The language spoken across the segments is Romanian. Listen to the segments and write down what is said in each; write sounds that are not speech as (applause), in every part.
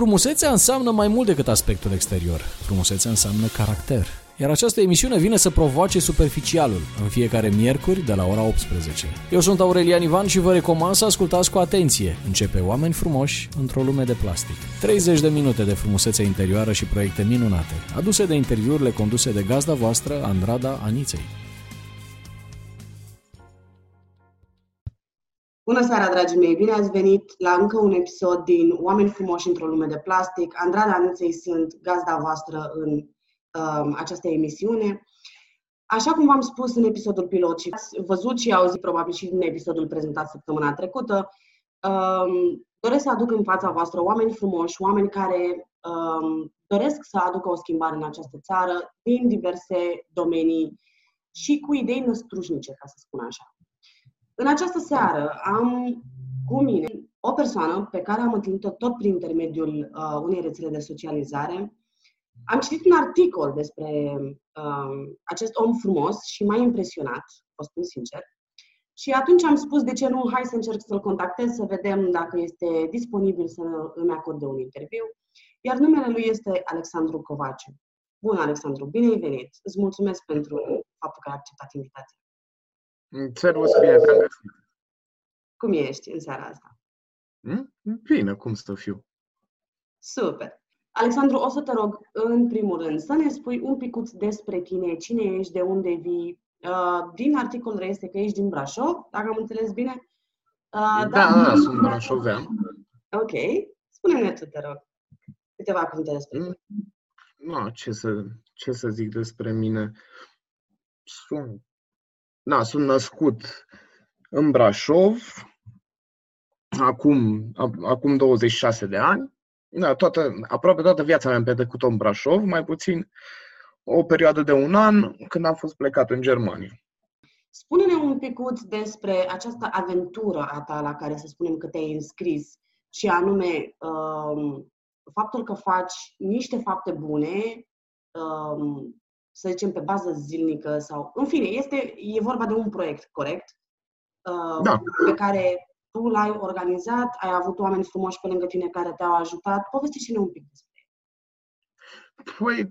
Frumusețea înseamnă mai mult decât aspectul exterior. Frumusețea înseamnă caracter. Iar această emisiune vine să provoace superficialul în fiecare miercuri de la ora 18. Eu sunt Aurelian Ivan și vă recomand să ascultați cu atenție. Începe Oameni frumoși într-o lume de plastic. 30 de minute de frumusețe interioară și proiecte minunate, aduse de interviurile conduse de gazda voastră Andrada Aniței. Bună seara, dragii mei! Bine ați venit la încă un episod din Oameni frumoși într-o lume de plastic. Andrada Aniței sunt gazda voastră în um, această emisiune. Așa cum v-am spus în episodul pilot și ați văzut și auzit probabil și din episodul prezentat săptămâna trecută, um, doresc să aduc în fața voastră oameni frumoși, oameni care um, doresc să aducă o schimbare în această țară din diverse domenii și cu idei năstrușnice, ca să spun așa. În această seară am cu mine o persoană pe care am întâlnit-o tot prin intermediul uh, unei rețele de socializare. Am citit un articol despre uh, acest om frumos și m-a impresionat, vă spun sincer. Și atunci am spus, de ce nu, hai să încerc să-l contactez, să vedem dacă este disponibil să îmi acorde un interviu. Iar numele lui este Alexandru Covaciu. Bun, Alexandru, bine ai venit! Îți mulțumesc pentru faptul că ai acceptat invitația. Servus, bine te-am găsit. Cum ești în seara asta? Hmm? Bine, cum să fiu. Super. Alexandru, o să te rog, în primul rând, să ne spui un picuț despre tine, cine ești, de unde vii. Uh, din articol reiese că ești din Brașov, dacă am înțeles bine. Uh, da, da, da, sunt brașovean. Ok. Spune-ne tu, te rog, câteva cuvinte despre tine. No, ce să, ce să zic despre mine? Sunt na, sunt născut în Brașov, acum, acum 26 de ani. Da, toată, aproape toată viața mea am petrecut-o în Brașov, mai puțin o perioadă de un an când am fost plecat în Germania. Spune-ne un pic despre această aventură a ta la care să spunem că te-ai înscris și anume um, faptul că faci niște fapte bune um, să zicem, pe bază zilnică sau... În fine, este, e vorba de un proiect, corect? Uh, da. Pe care tu l-ai organizat, ai avut oameni frumoși pe lângă tine care te-au ajutat. Povestește-ne un pic despre Păi,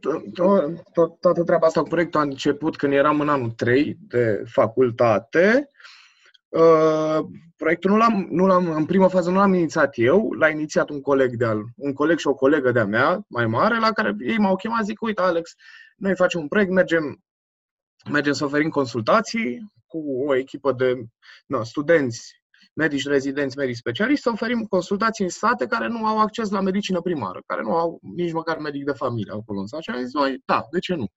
toată treaba asta cu proiectul a început când eram în anul 3 de facultate. Uh, proiectul nu l-am, nu l-am, în prima fază nu l-am inițiat eu, l-a inițiat un coleg de al, un coleg și o colegă de-a mea, mai mare, la care ei m-au chemat, zic, uite, Alex, noi facem un proiect, mergem, mergem să oferim consultații cu o echipă de no, studenți, medici rezidenți, medici specialiști, să oferim consultații în state care nu au acces la medicină primară, care nu au nici măcar medic de familie acolo în sat. Și am zis, noi, da, de ce nu?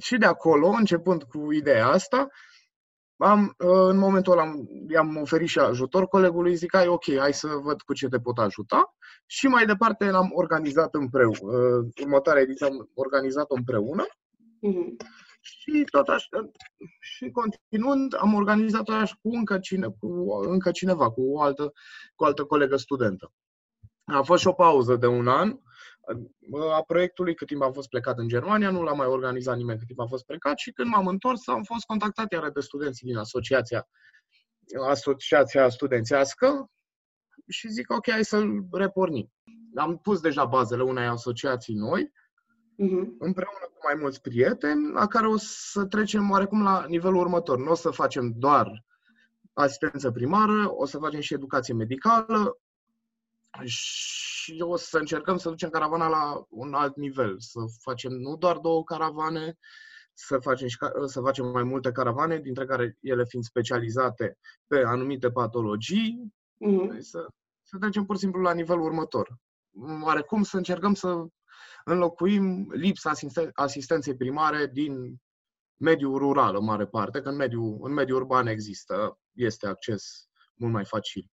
Și de acolo, începând cu ideea asta, am, în momentul ăla i-am oferit și ajutor colegului, zic, ai, ok, hai să văd cu ce te pot ajuta. Și mai departe l-am organizat împreună. Următoarea ediție am organizat-o împreună. Mm-hmm. Și tot așa, și continuând, am organizat-o așa cu încă, cine, cu încă cineva, cu o altă, cu o altă colegă studentă. A fost și o pauză de un an, a proiectului cât timp am fost plecat în Germania, nu l-a mai organizat nimeni cât timp am fost plecat și când m-am întors am fost contactat iar de studenții din asociația, asociația studențească și zic ok, hai să-l repornim. Am pus deja bazele unei asociații noi, uh-huh. împreună cu mai mulți prieteni, la care o să trecem oarecum la nivelul următor. Nu o să facem doar asistență primară, o să facem și educație medicală, și o să încercăm să ducem caravana la un alt nivel, să facem nu doar două caravane, să facem, și, să facem mai multe caravane, dintre care ele fiind specializate pe anumite patologii, mm-hmm. să, să trecem pur și simplu la nivelul următor. Oarecum să încercăm să înlocuim lipsa asistenței primare din mediul rural, în mare parte, că în mediul, în mediul urban există, este acces mult mai facil.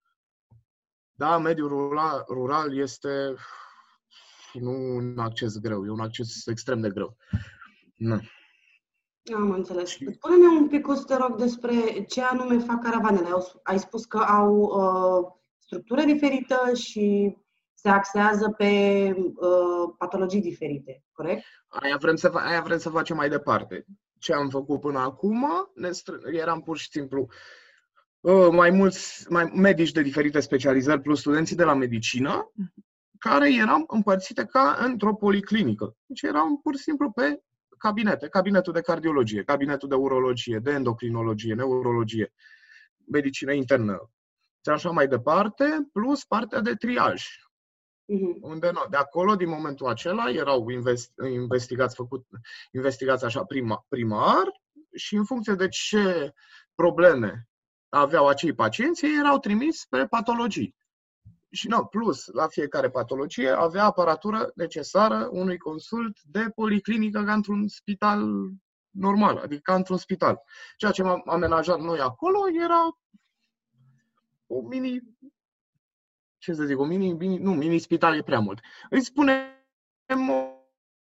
Da, mediul rural, rural este nu un acces greu, e un acces extrem de greu. Nu. Am înțeles. Spune-ne un pic, o să te rog, despre ce anume fac caravanele. Ai spus că au uh, structură diferită și se axează pe uh, patologii diferite, corect? Aia vrem, să, aia vrem să facem mai departe. Ce am făcut până acum, ne str- eram pur și simplu uh, Uh, mai mulți mai medici de diferite specializări plus studenții de la medicină care erau împărțite ca într-o policlinică. Deci erau pur și simplu pe cabinete, cabinetul de cardiologie, cabinetul de urologie, de endocrinologie, neurologie, medicină internă și așa mai departe, plus partea de triaj. Uh-huh. Unde nu, de acolo, din momentul acela, erau invest, investigați, făcut investigați așa prima, primar și în funcție de ce probleme aveau acei pacienți, ei erau trimis spre patologii. Și nu, plus, la fiecare patologie avea aparatură necesară unui consult de policlinică ca într-un spital normal, adică ca într-un spital. Ceea ce am amenajat noi acolo era o mini, ce să zic, o mini, mini nu, mini spital e prea mult. Îi spunem o,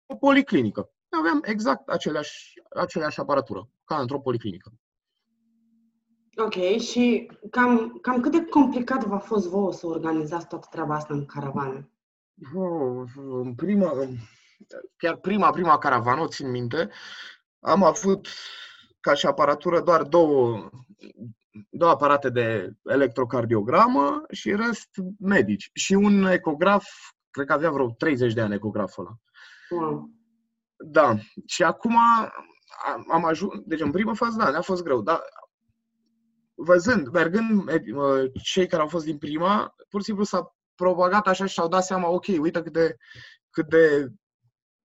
o policlinică. Aveam exact aceleași, aceleași aparatură, ca într-o policlinică. Ok, și cam, cam cât de complicat v-a fost vouă să organizați toată treaba asta în caravană? Oh, în prima, chiar prima, prima caravană, o țin minte, am avut ca și aparatură doar două, două aparate de electrocardiogramă și rest medici. Și un ecograf, cred că avea vreo 30 de ani ecograful ăla. Wow. Da. Și acum am ajuns, deci în prima fază, da, ne-a fost greu, dar văzând, mergând, cei care au fost din prima, pur și simplu s-a propagat așa și și-au dat seama, ok, uite cât de, cât de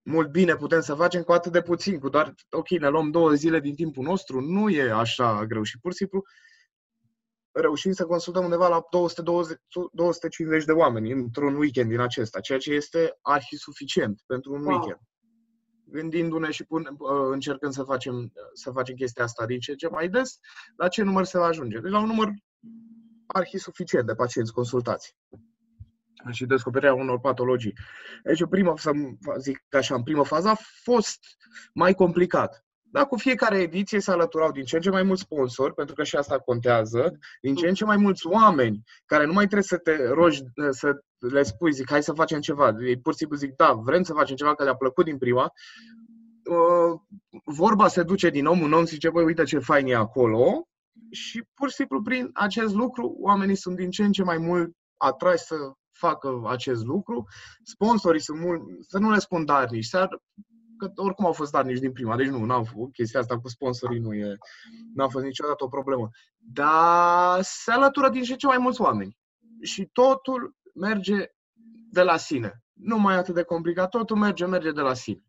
mult bine putem să facem cu atât de puțin, cu doar, ok, ne luăm două zile din timpul nostru, nu e așa greu și pur și simplu reușim să consultăm undeva la 220, 250 de oameni într-un weekend din acesta, ceea ce este arhi suficient pentru un wow. weekend gândindu-ne și pun, uh, încercând să facem, să facem chestia asta din ce ce mai des, la ce număr se va ajunge. Deci la un număr arhi suficient de pacienți consultați și descoperirea unor patologii. Deci, prima, să zic așa, în primă fază a fost mai complicat. Dar cu fiecare ediție se alăturau din ce în ce mai mulți sponsori, pentru că și asta contează, din ce în ce mai mulți oameni care nu mai trebuie să te rogi, să le spui, zic, hai să facem ceva. Ei pur și simplu zic, da, vrem să facem ceva, că le-a plăcut din prima. Uh, vorba se duce din om în om, zice, băi, uite ce fain e acolo. Și pur și simplu prin acest lucru, oamenii sunt din ce în ce mai mult atrași să facă acest lucru. Sponsorii sunt mult, să nu le spun darnici, să că oricum au fost darnici din prima, deci nu, n-au fost, chestia asta cu sponsorii nu e, n-a fost niciodată o problemă. Dar se alătură din ce ce mai mulți oameni. Și totul merge de la sine. Nu mai e atât de complicat, totul merge, merge de la sine.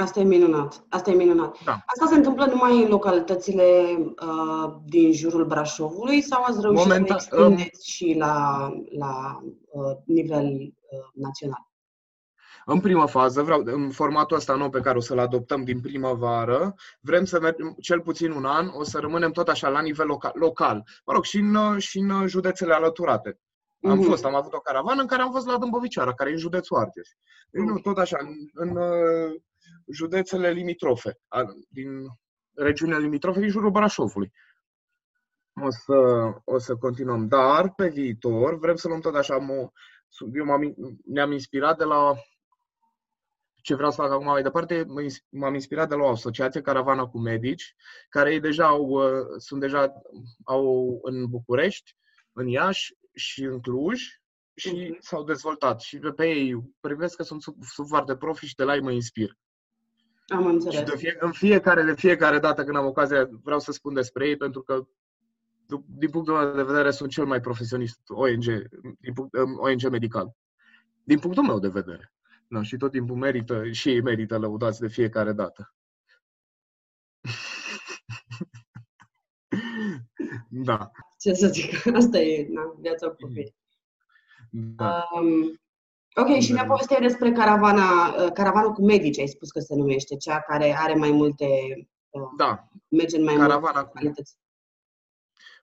Asta e minunat. Asta e minunat. Da. Asta se întâmplă numai în localitățile uh, din jurul Brașovului sau ați reușit Momenta, să extindeți um, și la, la uh, nivel uh, național? În prima fază, vreau, în formatul ăsta nou pe care o să-l adoptăm din primăvară, vrem să mergem cel puțin un an, o să rămânem tot așa la nivel local, local. mă rog, și în, și în județele alăturate. Am mm-hmm. fost, am avut o caravană în care am fost la Dâmbovicioara, care e în județul Argeș. Deci, nu, tot așa, în, în uh, județele limitrofe, din regiunea limitrofe din jurul Brașovului. O să, o să continuăm. Dar, pe viitor, vrem să luăm tot așa, mă, eu m-am, ne-am inspirat de la ce vreau să fac acum mai departe, m-am inspirat de la o asociație, Caravana cu Medici, care ei deja au, uh, sunt deja au în București, în Iași și în Cluj și uh-huh. s-au dezvoltat. Și pe ei privesc că sunt sub, sub foarte profi și de la ei mă inspir. Am înțeles. Și de fie, în fiecare, de fiecare dată când am ocazia, vreau să spun despre ei, pentru că din punctul meu de vedere sunt cel mai profesionist ONG, din punct, um, ONG medical. Din punctul meu de vedere. No, și tot timpul merită, și ei merită lăudați de fiecare dată. (laughs) da. Ce să zic, (laughs) asta e na, viața profesie. Da. Um, ok, și mi-a povestit despre caravana, uh, caravana cu medici, ai spus că se numește, cea care are mai multe... Uh, da. Merge în mai caravana multe cu...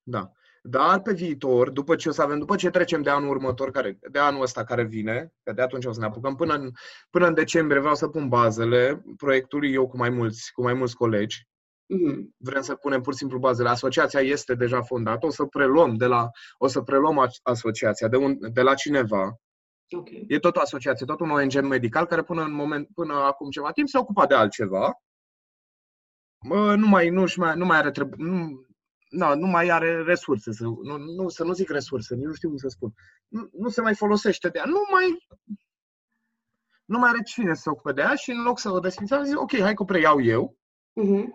Da. Dar pe viitor, după ce o să avem, după ce trecem de anul următor, care, de anul ăsta care vine, că de atunci o să ne apucăm, până în, până în decembrie vreau să pun bazele proiectului eu cu mai mulți, cu mai mulți colegi. Mm-hmm. Vrem să punem pur și simplu bazele. Asociația este deja fondată, o să preluăm de la, o să preluăm asociația de, un, de la cineva. Okay. E tot o asociație, tot un ONG medical care până, în moment, până acum ceva timp se ocupa de altceva. Nu mai, nu, mai, nu mai are trebu- nu, na, nu mai are resurse, să nu, nu, să nu zic resurse, nu știu cum să spun. Nu, nu se mai folosește de ea, nu mai nu mai are cine să se ocupe de ea și în loc să o desfințează, zic, ok, hai că o preiau eu. Uh-huh.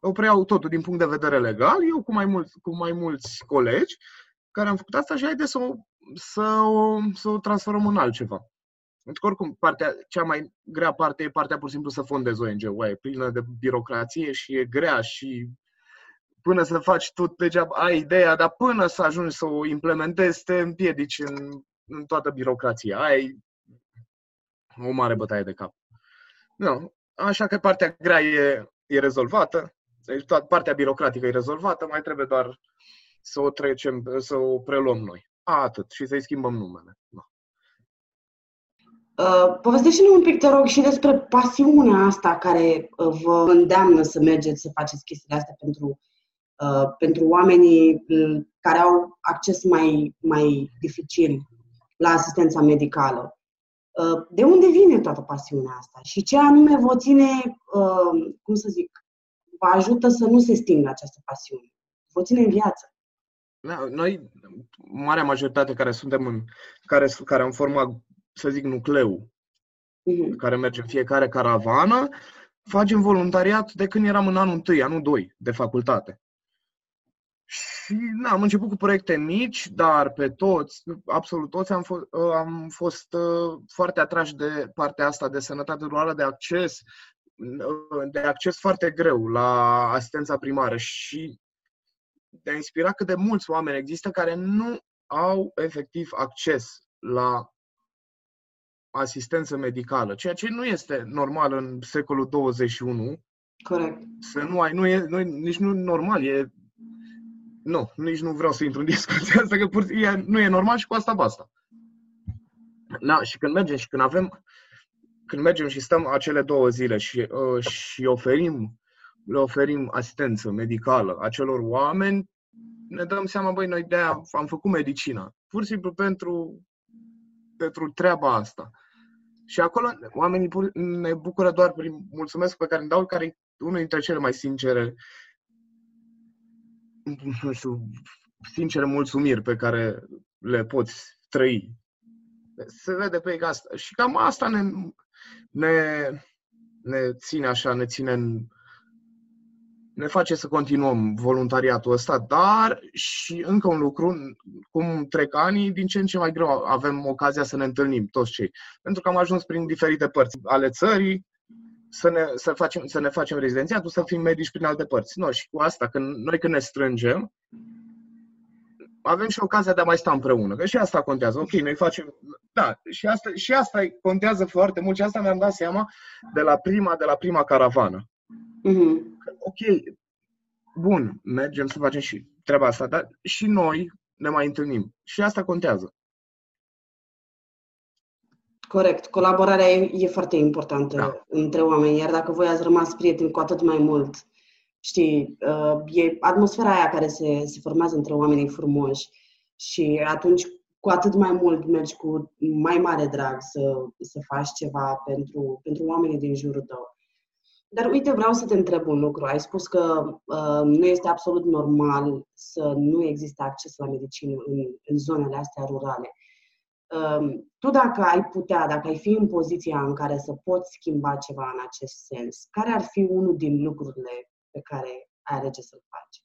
O preiau totul din punct de vedere legal, eu cu mai, mulți, cu mai mulți colegi care am făcut asta și haide să o, să o, să o transformăm în altceva. Pentru că oricum, partea, cea mai grea parte e partea pur și simplu să fondezi ONG-ul. E plină de birocrație și e grea și până să faci tu degeaba ai ideea, dar până să ajungi să o implementezi, te împiedici în, în toată birocrația. Ai o mare bătaie de cap. Nu. Așa că partea grea e, e rezolvată, deci toată partea birocratică e rezolvată, mai trebuie doar să o trecem, să o preluăm noi. A, atât. Și să-i schimbăm numele. Da. Uh, povestește-ne un pic, te rog, și despre pasiunea asta care uh, vă îndeamnă să mergeți să faceți chestiile astea pentru, uh, pentru oamenii uh, care au acces mai, mai dificil la asistența medicală. Uh, de unde vine toată pasiunea asta și ce anume vă ține, uh, cum să zic, vă ajută să nu se stingă această pasiune, vă ține în viață? Da, noi, marea majoritate care suntem în, care, care am format, să zic, nucleu, uh-huh. care merge în fiecare caravană, facem voluntariat de când eram în anul 1, anul 2 de facultate. Și na, am început cu proiecte mici, dar pe toți, absolut toți, am, fost, uh, am fost uh, foarte atrași de partea asta de sănătate rurală, de acces, uh, de acces foarte greu la asistența primară și de a inspira cât de mulți oameni există care nu au efectiv acces la asistență medicală, ceea ce nu este normal în secolul 21. Corect. Să nu ai, nu e, nu, nici nu normal, e nu, nici nu vreau să intru în discuția asta, că pur, e, nu e normal și cu asta basta. Da, și când mergem și când avem, când mergem și stăm acele două zile și, uh, și oferim, le oferim asistență medicală acelor oameni, ne dăm seama, băi, noi de am făcut medicina. Pur și simplu pentru, pentru treaba asta. Și acolo oamenii ne bucură doar prin mulțumesc pe care îmi dau, care e unul dintre cele mai sincere nu știu, sincere mulțumiri pe care le poți trăi. Se vede pe asta. Și cam asta ne, ne, ne ține așa, ne ține în, ne face să continuăm voluntariatul ăsta, dar și încă un lucru, cum trec ani, din ce în ce mai greu avem ocazia să ne întâlnim toți cei. Pentru că am ajuns prin diferite părți ale țării, să ne, să facem, să ne facem rezidențiatul, să fim medici prin alte părți. No, și cu asta, când, noi când ne strângem, avem și ocazia de a mai sta împreună. Că și asta contează. Ok, noi facem... Da, și asta, și asta contează foarte mult și asta mi-am dat seama de la prima, de la prima caravană. Mm-hmm. Ok, bun, mergem să facem și treaba asta, dar și noi ne mai întâlnim. Și asta contează. Corect. Colaborarea e, e foarte importantă da. între oameni, iar dacă voi ați rămas prieteni cu atât mai mult, știi, uh, e atmosfera aia care se, se formează între oamenii frumoși și atunci cu atât mai mult mergi cu mai mare drag să, să faci ceva pentru, pentru oamenii din jurul tău. Dar uite, vreau să te întreb un lucru. Ai spus că uh, nu este absolut normal să nu existe acces la medicină în, în zonele astea rurale. Ehm, tu dacă ai putea, dacă ai fi în poziția în care să poți schimba ceva în acest sens, care ar fi unul din lucrurile pe care ai alege să-l faci?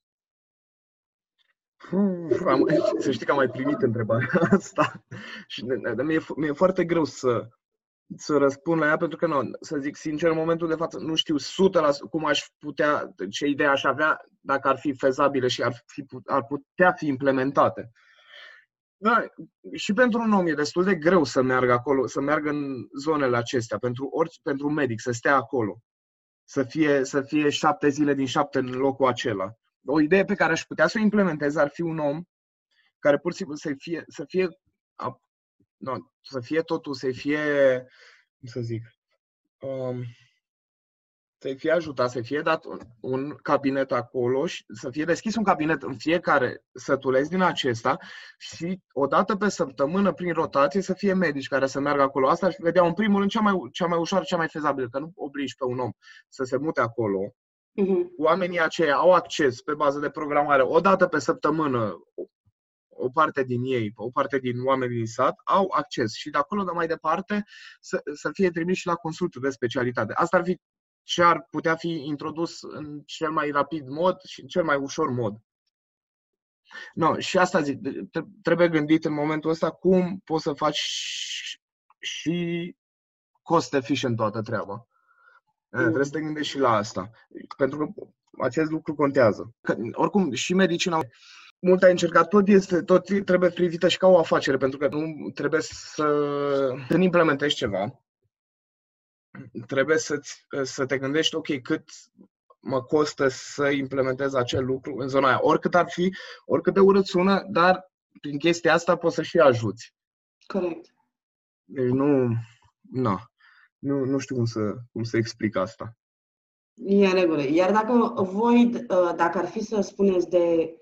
Uf, am, să știi că am mai primit întrebarea asta și mi-e, mi-e foarte greu să, să răspund la ea, pentru că, nu, să zic sincer, în momentul de față nu știu 100% cum aș putea, ce idee aș avea dacă ar fi fezabile și ar, fi, ar putea fi implementate. Da, și pentru un om e destul de greu să meargă acolo, să meargă în zonele acestea, pentru, orice, pentru un medic, să stea acolo, să fie, să fie șapte zile din șapte în locul acela. O idee pe care aș putea să o implementez ar fi un om care pur și simplu să fie, să fie, no, să fie totul, să fie, cum să zic, um, să fie ajutat, să fie dat un, un cabinet acolo și să fie deschis un cabinet în fiecare sătuleț din acesta și o dată pe săptămână, prin rotație, să fie medici care să meargă acolo. Asta ar vedea în primul rând cea mai, cea mai ușoară, cea mai fezabilă, că nu obligi pe un om să se mute acolo, Uh-huh. Oamenii aceia au acces pe bază de programare o dată pe săptămână, o parte din ei, o parte din oamenii din sat, au acces și de acolo de mai departe să, să fie trimis și la consultul de specialitate. Asta ar fi ce ar putea fi introdus în cel mai rapid mod și în cel mai ușor mod. No, și asta zic, trebuie gândit în momentul ăsta cum poți să faci și cost efficient toată treaba. Mm. Trebuie să te gândești și la asta. Pentru că acest lucru contează. Că, oricum, și medicina mult ai încercat, tot, este, tot trebuie privită și ca o afacere, pentru că nu trebuie să, să implementezi ceva. Trebuie să, să te gândești, ok, cât mă costă să implementez acel lucru în zona aia. Oricât ar fi, oricât de urât sună, dar prin chestia asta poți să și ajuți. Corect. Deci nu, na, nu, nu știu cum să, cum să explic asta. E în regulă. Iar dacă voi, uh, dacă ar fi să spuneți de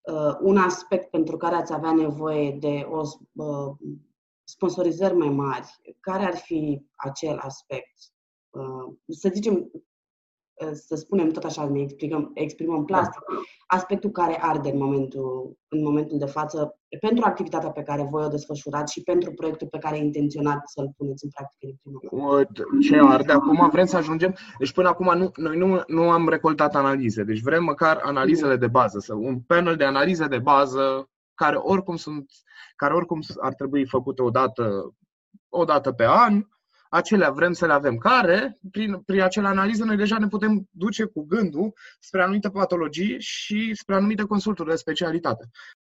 uh, un aspect pentru care ați avea nevoie de o uh, sponsorizări mai mari, care ar fi acel aspect? Să zicem, să spunem tot așa, ne exprimăm, exprimăm plastic, aspectul care arde în momentul, în momentul de față pentru activitatea pe care voi o desfășurați și pentru proiectul pe care intenționați să-l puneți în practică din prima Ce arde acum? Vrem să ajungem... Deci până acum nu, noi nu, nu am recoltat analize, deci vrem măcar analizele de bază, să un panel de analize de bază care oricum sunt, care oricum ar trebui făcute o dată, o dată pe an, acelea vrem să le avem, care, prin, prin acele analize, noi deja ne putem duce cu gândul spre anumite patologii și spre anumite consulturi de specialitate.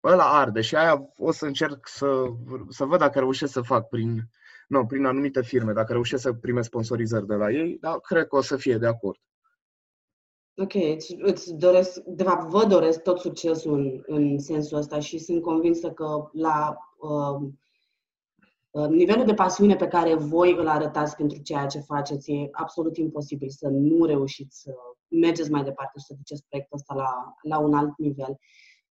Ăla arde și aia o să încerc să, să văd dacă reușesc să fac prin, nu, prin anumite firme, dacă reușesc să primesc sponsorizări de la ei, dar cred că o să fie de acord. Ok, îți, îți doresc, de fapt vă doresc tot succesul în, în sensul ăsta și sunt convinsă că la uh, Uh, nivelul de pasiune pe care voi îl arătați pentru ceea ce faceți e absolut imposibil să nu reușiți să mergeți mai departe și să duceți proiectul ăsta la, la un alt nivel.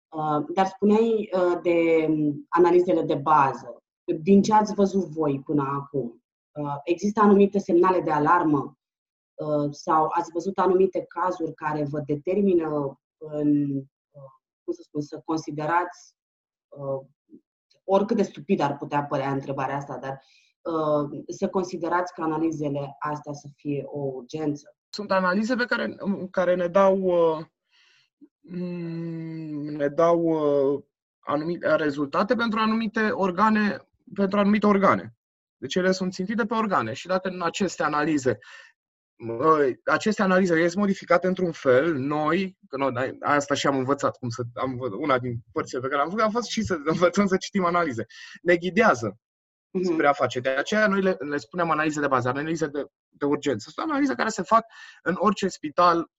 Uh, dar spuneai uh, de analizele de bază. Din ce ați văzut voi până acum? Există anumite semnale de alarmă sau ați văzut anumite cazuri care vă determină în, cum să spun, să considerați oricât de stupid ar putea părea întrebarea asta, dar uh, să considerați că analizele astea să fie o urgență? Sunt analize pe care, care ne dau, uh, ne dau uh, anumite rezultate pentru anumite organe, pentru anumite organe. Deci ele sunt țintite pe organe și dacă în aceste analize aceste analize sunt modificate într-un fel, noi, că noi, asta și am învățat, cum să, am, una din părțile pe care am făcut, a fost și să învățăm să citim analize. Ne ghidează uh-huh. spre a face. De aceea noi le, le spunem analize de bază, analize de, de urgență. Sunt analize care se fac în orice spital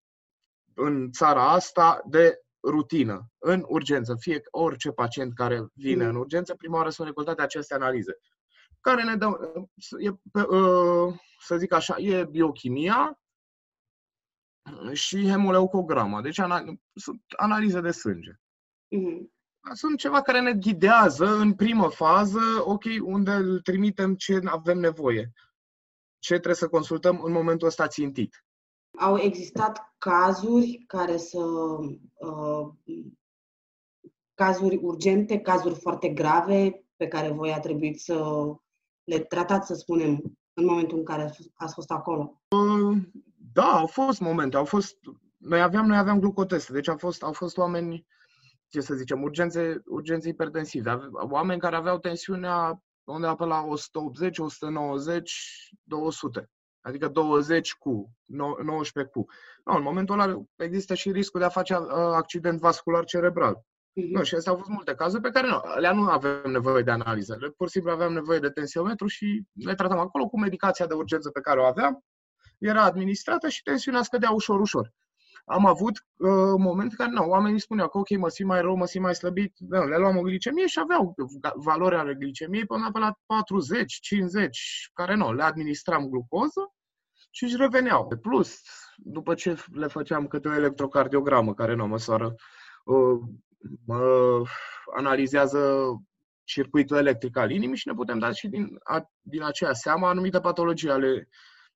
în țara asta de rutină, în urgență. Fie orice pacient care vine uh-huh. în urgență, prima oară sunt recoltate aceste analize care ne dă, e, ă, să zic așa, e biochimia și hemoleucograma, deci sunt analize de sânge. Mm-hmm. Sunt ceva care ne ghidează în primă fază, ok, unde îl trimitem ce avem nevoie, ce trebuie să consultăm în momentul ăsta țintit. Au existat cazuri care să uh, cazuri urgente, cazuri foarte grave pe care voi a trebuit să le tratați, să spunem, în momentul în care ați fost acolo? Da, au fost momente, au fost... Noi aveam, noi aveam glucoteste, deci au fost, au fost oameni, ce să zicem, urgențe, urgențe hipertensive. Oameni care aveau tensiunea undeva pe la 180, 190, 200. Adică 20 cu, 19 cu. No, în momentul ăla există și riscul de a face uh, accident vascular cerebral. Mhm. Nu, și astea au fost multe cazuri pe care nu, alea nu avem nevoie de analiză. Pur și simplu aveam nevoie de tensiometru și le tratam acolo cu medicația de urgență pe care o aveam. Era administrată și tensiunea scădea ușor, ușor. Am avut uh, momente care, nu, oamenii spuneau că ok, mă simt mai rău, mă simt mai slăbit, nu, le luam o glicemie și aveau valori ale glicemiei până pe la 40, 50, care nu, le administram glucoză și își reveneau. Plus, după ce le făceam câte o electrocardiogramă care nu măsoară uh, mă analizează circuitul electric al inimii și ne putem da și din, a, din aceea seama anumite patologii ale,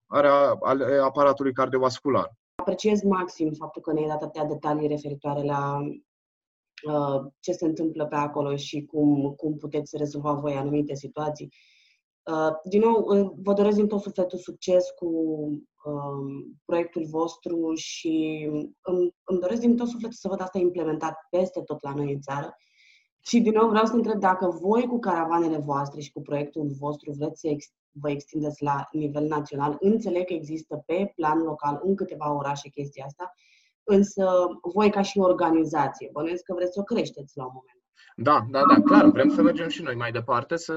ale, ale aparatului cardiovascular. apreciez maxim faptul că ne-ai dat atâtea detalii referitoare la uh, ce se întâmplă pe acolo și cum, cum puteți rezolva voi anumite situații. Uh, din nou, uh, vă doresc din tot sufletul succes cu uh, proiectul vostru și îmi, îmi doresc din tot sufletul să văd asta implementat peste tot la noi în țară. Și din nou vreau să întreb dacă voi cu caravanele voastre și cu proiectul vostru vreți să ex- vă extindeți la nivel național. Înțeleg că există pe plan local în câteva orașe chestia asta, însă voi ca și organizație, bănuiesc că vreți să o creșteți la un moment da, da, da, clar, vrem să mergem și noi mai departe, să,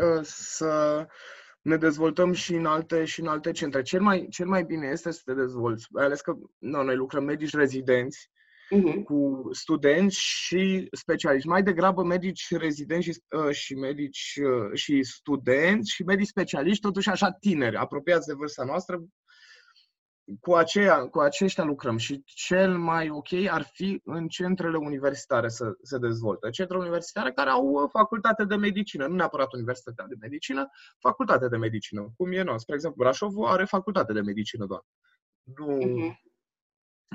ă, să ne dezvoltăm și în alte, și în alte centre. Cel mai, cel mai bine este să te dezvolți, mai ales că no, noi lucrăm medici rezidenți uh-huh. cu studenți și specialiști. Mai degrabă medici rezidenți și, uh, și medici uh, și studenți și medici specialiști, totuși așa tineri, apropiați de vârsta noastră, cu, aceea, cu aceștia lucrăm și cel mai ok ar fi în centrele universitare să se dezvolte. Centre universitare care au facultate de medicină, nu neapărat Universitatea de Medicină, facultate de medicină, cum e noi. Spre exemplu, Brașovul are facultate de medicină doar. Nu... Uh-huh.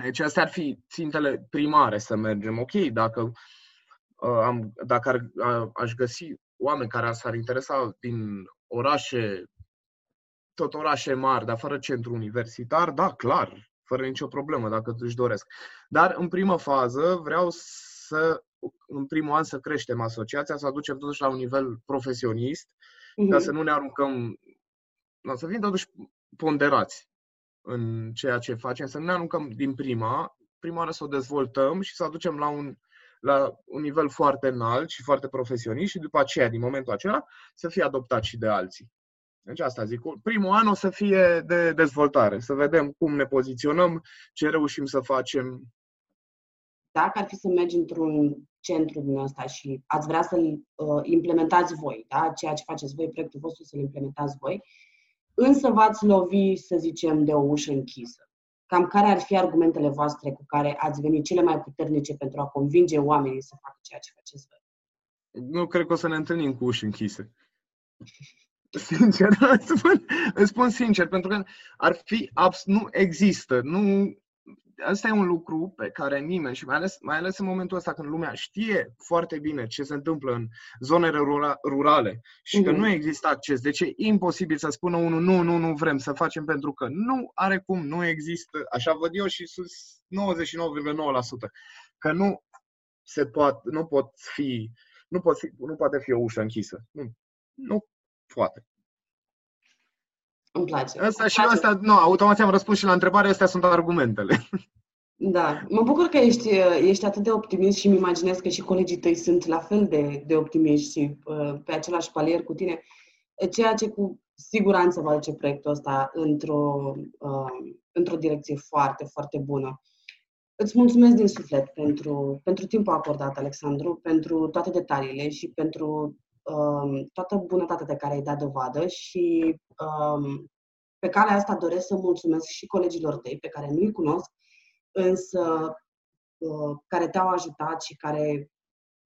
Deci astea ar fi țintele primare să mergem. Ok, dacă, uh, am, dacă ar, uh, aș găsi oameni care s-ar interesa din orașe tot orașe mari, dar fără centru universitar, da, clar, fără nicio problemă, dacă își doresc. Dar, în primă fază, vreau să, în primul an, să creștem asociația, să aducem totuși la un nivel profesionist, mm-hmm. ca mhm. să nu ne aruncăm, no, să fim totuși ponderați în ceea ce facem, să nu ne aruncăm din prima, prima oară să o dezvoltăm și să aducem la un, la un nivel foarte înalt și foarte profesionist și după aceea, din momentul acela, să fie adoptat și de alții. Deci asta zic. Primul an o să fie de dezvoltare, să vedem cum ne poziționăm, ce reușim să facem. Dacă ar fi să mergi într-un centru din ăsta și ați vrea să-l uh, implementați voi, da? ceea ce faceți voi, proiectul vostru să-l implementați voi, însă v-ați lovi, să zicem, de o ușă închisă. Cam care ar fi argumentele voastre cu care ați venit cele mai puternice pentru a convinge oamenii să facă ceea ce faceți voi? Nu cred că o să ne întâlnim cu uși închise. Sincer, (laughs) îți spun, îți spun sincer, pentru că ar fi abs- nu există, nu Asta e un lucru pe care nimeni, și mai ales, mai ales în momentul ăsta când lumea știe foarte bine ce se întâmplă în zonele rurale și că mm-hmm. nu există acces, deci e imposibil să spună unul nu, nu, nu vrem să facem pentru că nu are cum, nu există, așa văd eu și sus 99,9%, că nu se poate, nu pot fi, nu, pot fi, nu poate fi o ușă închisă. Nu, nu poate. Îmi place. Asta și asta, nu, automat am răspuns și la întrebare, astea sunt argumentele. Da, mă bucur că ești, ești atât de optimist și îmi imaginez că și colegii tăi sunt la fel de, de optimiști și uh, pe același palier cu tine, ceea ce cu siguranță va duce proiectul ăsta într-o, uh, într-o direcție foarte, foarte bună. Îți mulțumesc din suflet pentru, pentru timpul acordat, Alexandru, pentru toate detaliile și pentru um, toată bunătatea de care ai dat dovadă și um, pe calea asta doresc să mulțumesc și colegilor tăi pe care nu-i cunosc, însă uh, care te-au ajutat și care,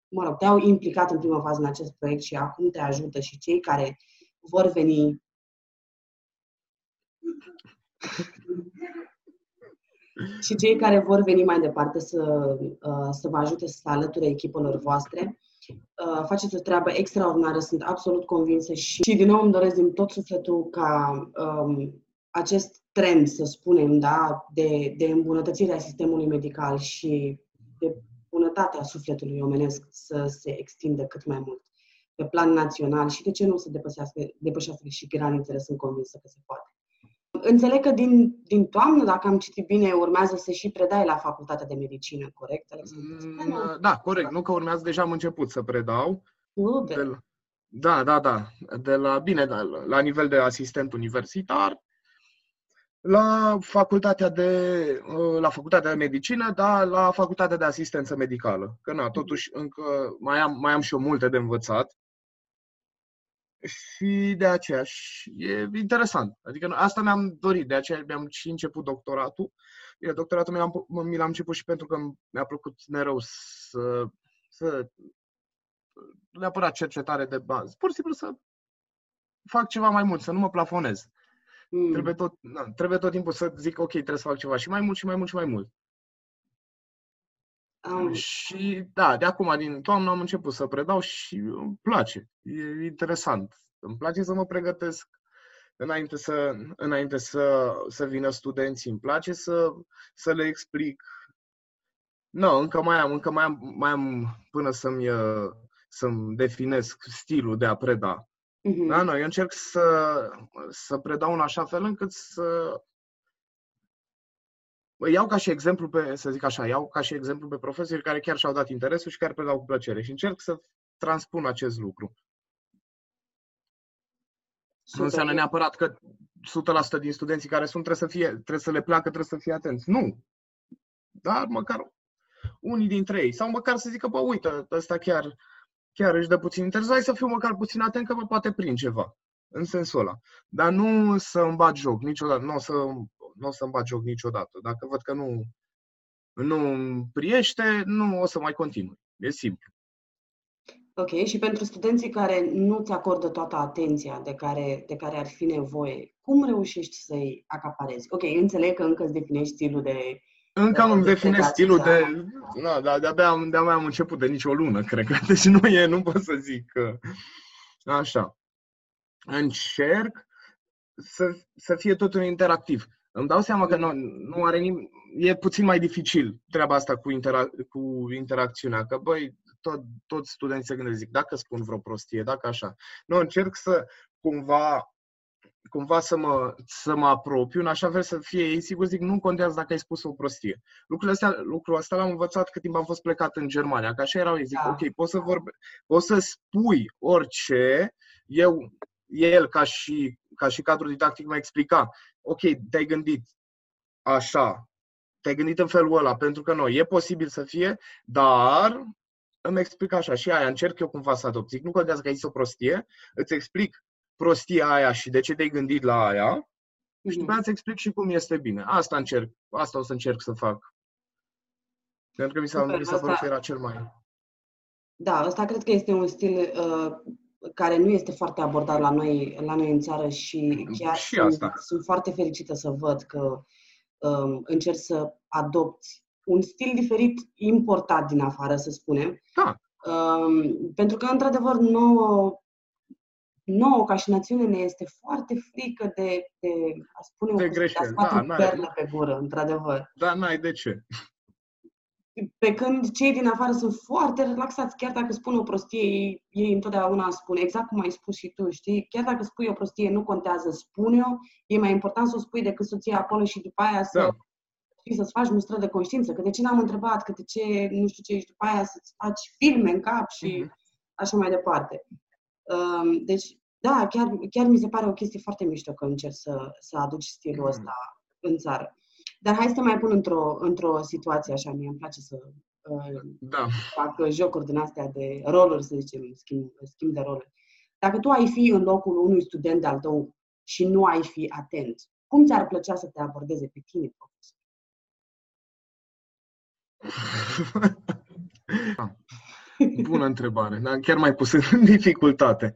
mă rog, te-au implicat în prima fază în acest proiect și acum te ajută și cei care vor veni și cei care vor veni mai departe să, uh, să vă ajute să alăture echipelor voastre. Uh, faceți o treabă extraordinară, sunt absolut convinsă și, și din nou îmi doresc din tot sufletul ca um, acest trend, să spunem, da, de, de îmbunătățire a sistemului medical și de bunătatea sufletului omenesc să se extindă cât mai mult pe plan național și de ce nu să depășească, depășească și granițele, sunt convinsă că se poate. Înțeleg că din, din toamnă, dacă am citit bine, urmează să și predai la Facultatea de Medicină, corect, Mm, da, corect. Nu că urmează, deja am început să predau. De la, da, da, da. De la, bine, da, la nivel de asistent universitar, la facultatea de, la facultatea de medicină, da, la facultatea de asistență medicală. Că na, totuși încă mai am, mai am și eu multe de învățat și de aceea și e interesant. Adică asta mi-am dorit, de aceea mi-am și început doctoratul. Bine, doctoratul mi-l-am, mi l-am început și pentru că mi-a plăcut mereu să, să neapărat cercetare de bază, pur și simplu să fac ceva mai mult, să nu mă plafonez. Mm. Trebuie, tot, na, trebuie tot timpul să zic, ok, trebuie să fac ceva și mai mult și mai mult și mai mult. Um. Și da, de acum, din toamnă, am început să predau și îmi place. E interesant. Îmi place să mă pregătesc înainte să, înainte să, să vină studenții. Îmi place să, să le explic. Nu, no, încă mai am, încă mai am, mai am până să-mi, să-mi definesc stilul de a preda. Uh-huh. Da, nu, eu încerc să, să predau în așa fel încât să iau ca și exemplu pe, să zic așa, iau ca și exemplu pe profesori care chiar și-au dat interesul și care predau cu plăcere și încerc să transpun acest lucru. Nu înseamnă neapărat că 100% din studenții care sunt trebuie să, fie, trebuie să le placă, trebuie să fie atenți. Nu. Dar măcar unii dintre ei. Sau măcar să zică, bă, uite, ăsta chiar, chiar își dă puțin interes, hai să fiu măcar puțin atent că mă poate prind ceva. În sensul ăla. Dar nu să îmi bat joc niciodată. Nu o să, nu o să îmi bat joc niciodată. Dacă văd că nu, nu îmi priește, nu o să mai continui. E simplu. Ok, și pentru studenții care nu ți acordă toată atenția de care, de care ar fi nevoie, cum reușești să-i acaparezi? Ok, înțeleg că încă îți definești stilul de... Încă îmi definesc stilul de... Da, da, de-abia, de-abia am început de nici o lună, (laughs) cred că. Deci nu e, nu pot să zic că... Așa. Încerc să, să fie totul interactiv. Îmi dau seama că nu, nu are nimic... E puțin mai dificil treaba asta cu, intera- cu interacțiunea, că băi, tot, toți studenții se gândesc, zic, dacă spun vreo prostie, dacă așa. Nu, încerc să cumva cumva să mă, să mă apropiu, în așa fel să fie ei sigur, zic, nu contează dacă ai spus o prostie. Lucrul ăsta, lucrul ăsta l-am învățat cât timp am fost plecat în Germania, că așa erau ei, zic, da. ok, poți să, vorbe, poți să spui orice, eu, el ca și, ca și cadru didactic mă explica, ok, te-ai gândit așa, te-ai gândit în felul ăla, pentru că noi, e posibil să fie, dar îmi explic așa și aia, încerc eu cumva să adopt. Zic, nu contează că ai zis o prostie, îți explic prostia aia și de ce te-ai gândit la aia și după mhm. îți explic și cum este bine. Asta încerc, asta o să încerc să fac. Pentru că mi s-a, mi s-a părut că era cel mai... Da, asta cred că este un stil uh, care nu este foarte abordat la noi, la noi în țară și chiar și sunt, asta. sunt foarte fericită să văd că um, încerci să adopți un stil diferit importat din afară, să spunem. Da. Um, pentru că, într-adevăr, nouă, nouă, ca și națiune, ne este foarte frică de, de a spune de greșeli. Da, perlă pe gură, într-adevăr. Da, n-ai de ce. Pe când cei din afară sunt foarte relaxați, chiar dacă spun o prostie, ei, ei întotdeauna spun, exact cum ai spus și tu, știi? Chiar dacă spui o prostie, nu contează, spune-o, e mai important să o spui decât să o ții acolo și după aia să, da știi, să-ți faci mustră de conștiință, că de ce n-am întrebat, că de ce, nu știu ce, și după aia să-ți faci filme în cap și uh-huh. așa mai departe. Um, deci, da, chiar, chiar mi se pare o chestie foarte mișto că încerci să, să aduci stilul uh-huh. ăsta în țară. Dar hai să te mai pun într-o, într-o situație așa, mie îmi place să uh, da. fac jocuri din astea de roluri, să zicem, schimb, schimb de roluri. Dacă tu ai fi în locul unui student de-al tău și nu ai fi atent, cum ți-ar plăcea să te abordeze pe tine, profesor? (laughs) Bună întrebare, dar chiar mai pus în (laughs) dificultate.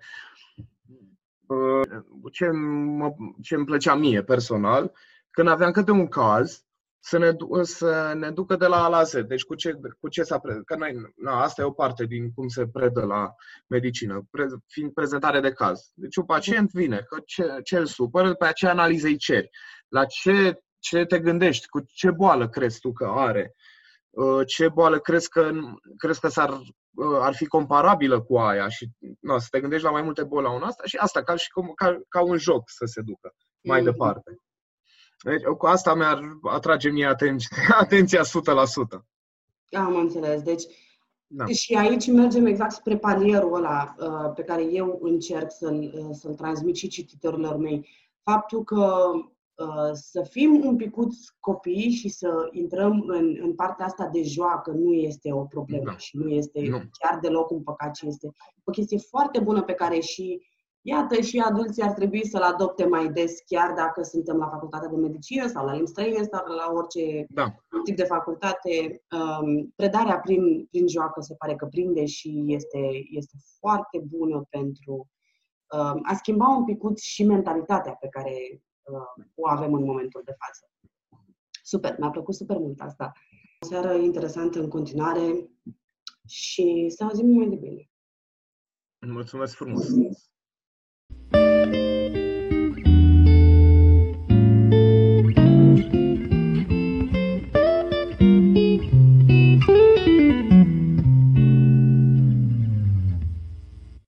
Ce, mă, ce îmi plăcea mie personal, când aveam câte un caz, să ne, să ne ducă de la A la Z. Deci cu ce, cu ce s-a predat. Că noi, na, asta e o parte din cum se predă la medicină, pre, fiind prezentare de caz. Deci un pacient vine, că ce, ce îl supără, după aceea analiză îi ceri. La ce, ce te gândești, cu ce boală crezi tu că are, Uh, ce boală crezi că, crezi că s-ar, uh, ar fi comparabilă cu aia și no, să te gândești la mai multe boli la un asta și asta ca, și cum, ca, ca un joc să se ducă mai mm. departe. Deci, cu asta mi-ar atrage mie (laughs) atenția, atenția 100%. Am înțeles. Deci, da. și aici mergem exact spre palierul ăla uh, pe care eu încerc să-l, uh, să-l transmit și cititorilor mei. Faptul că Uh, să fim un picuț copii și să intrăm în, în partea asta de joacă nu este o problemă da. și nu este nu. chiar deloc un păcat, ci este o chestie foarte bună pe care și, iată, și adulții ar trebui să-l adopte mai des, chiar dacă suntem la facultatea de medicină sau la limbi străine sau la orice da. tip de facultate. Um, predarea prin, prin joacă se pare că prinde și este, este foarte bună pentru um, a schimba un picuț și mentalitatea pe care uh, o avem în momentul de față. Super, mi-a plăcut super mult asta. O seară interesantă în continuare și să auzim mai de bine. Mulțumesc frumos!